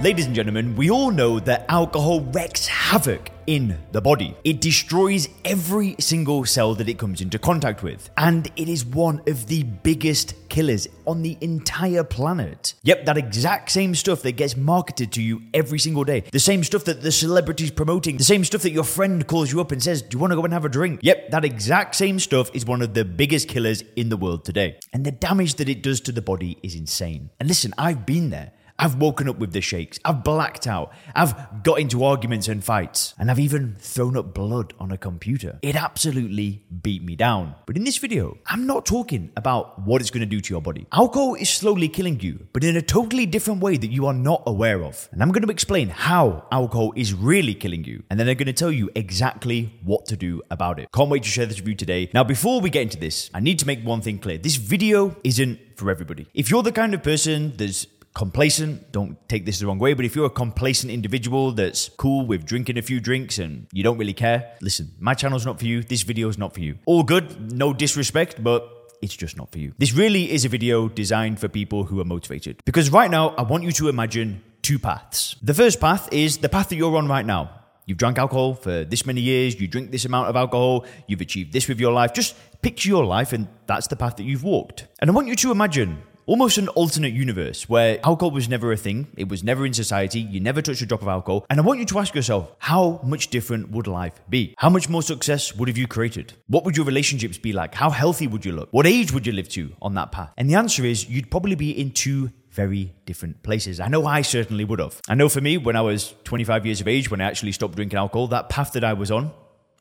Ladies and gentlemen, we all know that alcohol wreaks havoc in the body. It destroys every single cell that it comes into contact with. And it is one of the biggest killers on the entire planet. Yep, that exact same stuff that gets marketed to you every single day. The same stuff that the celebrities promoting. The same stuff that your friend calls you up and says, Do you want to go and have a drink? Yep, that exact same stuff is one of the biggest killers in the world today. And the damage that it does to the body is insane. And listen, I've been there. I've woken up with the shakes. I've blacked out. I've got into arguments and fights. And I've even thrown up blood on a computer. It absolutely beat me down. But in this video, I'm not talking about what it's going to do to your body. Alcohol is slowly killing you, but in a totally different way that you are not aware of. And I'm going to explain how alcohol is really killing you. And then I'm going to tell you exactly what to do about it. Can't wait to share this with you today. Now, before we get into this, I need to make one thing clear. This video isn't for everybody. If you're the kind of person that's complacent, don't take this the wrong way, but if you're a complacent individual that's cool with drinking a few drinks and you don't really care, listen, my channel's not for you. This video is not for you. All good, no disrespect, but it's just not for you. This really is a video designed for people who are motivated. Because right now, I want you to imagine two paths. The first path is the path that you're on right now. You've drunk alcohol for this many years, you drink this amount of alcohol, you've achieved this with your life. Just picture your life, and that's the path that you've walked. And I want you to imagine almost an alternate universe where alcohol was never a thing, it was never in society, you never touched a drop of alcohol. And I want you to ask yourself, how much different would life be? How much more success would have you created? What would your relationships be like? How healthy would you look? What age would you live to on that path? And the answer is you'd probably be in two very different places. I know I certainly would have. I know for me, when I was 25 years of age, when I actually stopped drinking alcohol, that path that I was on,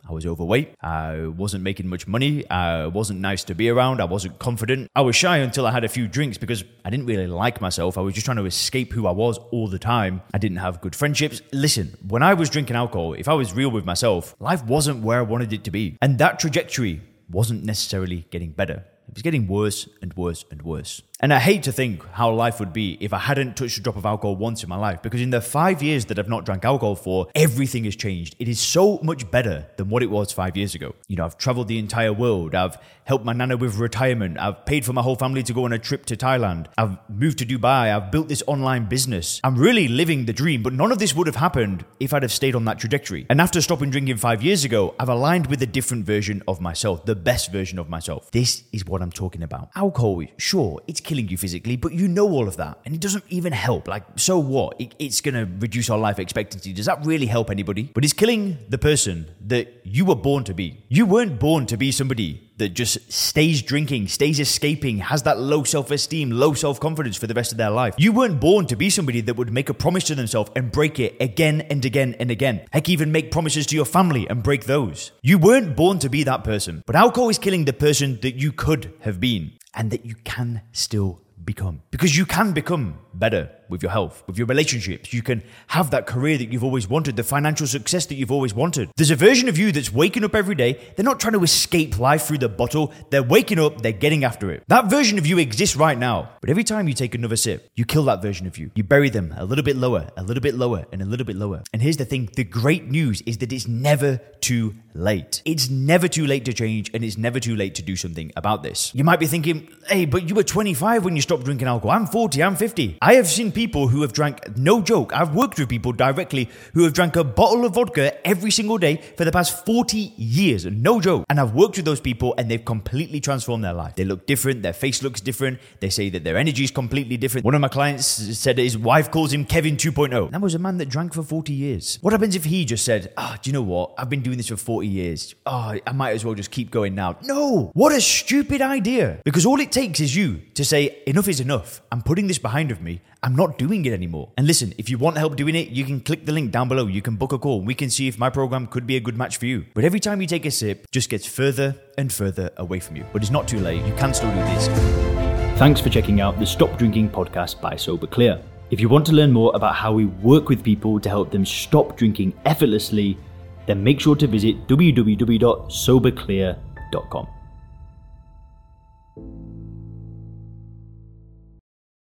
I was overweight. I wasn't making much money. I wasn't nice to be around. I wasn't confident. I was shy until I had a few drinks because I didn't really like myself. I was just trying to escape who I was all the time. I didn't have good friendships. Listen, when I was drinking alcohol, if I was real with myself, life wasn't where I wanted it to be. And that trajectory wasn't necessarily getting better. It was getting worse and worse and worse. And I hate to think how life would be if I hadn't touched a drop of alcohol once in my life, because in the five years that I've not drank alcohol for, everything has changed. It is so much better than what it was five years ago. You know, I've traveled the entire world. I've helped my nana with retirement. I've paid for my whole family to go on a trip to Thailand. I've moved to Dubai. I've built this online business. I'm really living the dream, but none of this would have happened if I'd have stayed on that trajectory. And after stopping drinking five years ago, I've aligned with a different version of myself, the best version of myself. This is what I'm talking about. Alcohol, sure, it's killing you physically, but you know all of that. And it doesn't even help. Like, so what? It, it's going to reduce our life expectancy. Does that really help anybody? But it's killing the person that you were born to be. You weren't born to be somebody that just stays drinking, stays escaping, has that low self esteem, low self confidence for the rest of their life. You weren't born to be somebody that would make a promise to themselves and break it again and again and again. Heck, even make promises to your family and break those. You weren't born to be that person. But alcohol is killing the person that you could have been and that you can still become. Because you can become better with your health, with your relationships. You can have that career that you've always wanted, the financial success that you've always wanted. There's a version of you that's waking up every day. They're not trying to escape life through the bottle. They're waking up, they're getting after it. That version of you exists right now. But every time you take another sip, you kill that version of you. You bury them a little bit lower, a little bit lower, and a little bit lower. And here's the thing the great news is that it's never too late. It's never too late to change, and it's never too late to do something about this. You might be thinking, hey, but you were 25 when you stopped drinking alcohol. I'm 40, I'm 50. I have seen people who have drank, no joke, I've worked with people directly who have drank a bottle of vodka every single day for the past 40 years. No joke. And I've worked with those people and they've completely transformed their life. They look different, their face looks different, they say that their energy is completely different. One of my clients said his wife calls him Kevin 2.0. That was a man that drank for 40 years. What happens if he just said, ah, oh, do you know what? I've been doing this for 40 years. Oh, I might as well just keep going now. No! What a stupid idea. Because all it takes is you to say, enough is enough. I'm putting this behind of me. I'm not doing it anymore. And listen, if you want help doing it, you can click the link down below. You can book a call. We can see if my program could be a good match for you. But every time you take a sip, just gets further and further away from you. But it's not too late. You can still do this. Thanks for checking out the Stop Drinking podcast by Sober Clear. If you want to learn more about how we work with people to help them stop drinking effortlessly, then make sure to visit www.soberclear.com.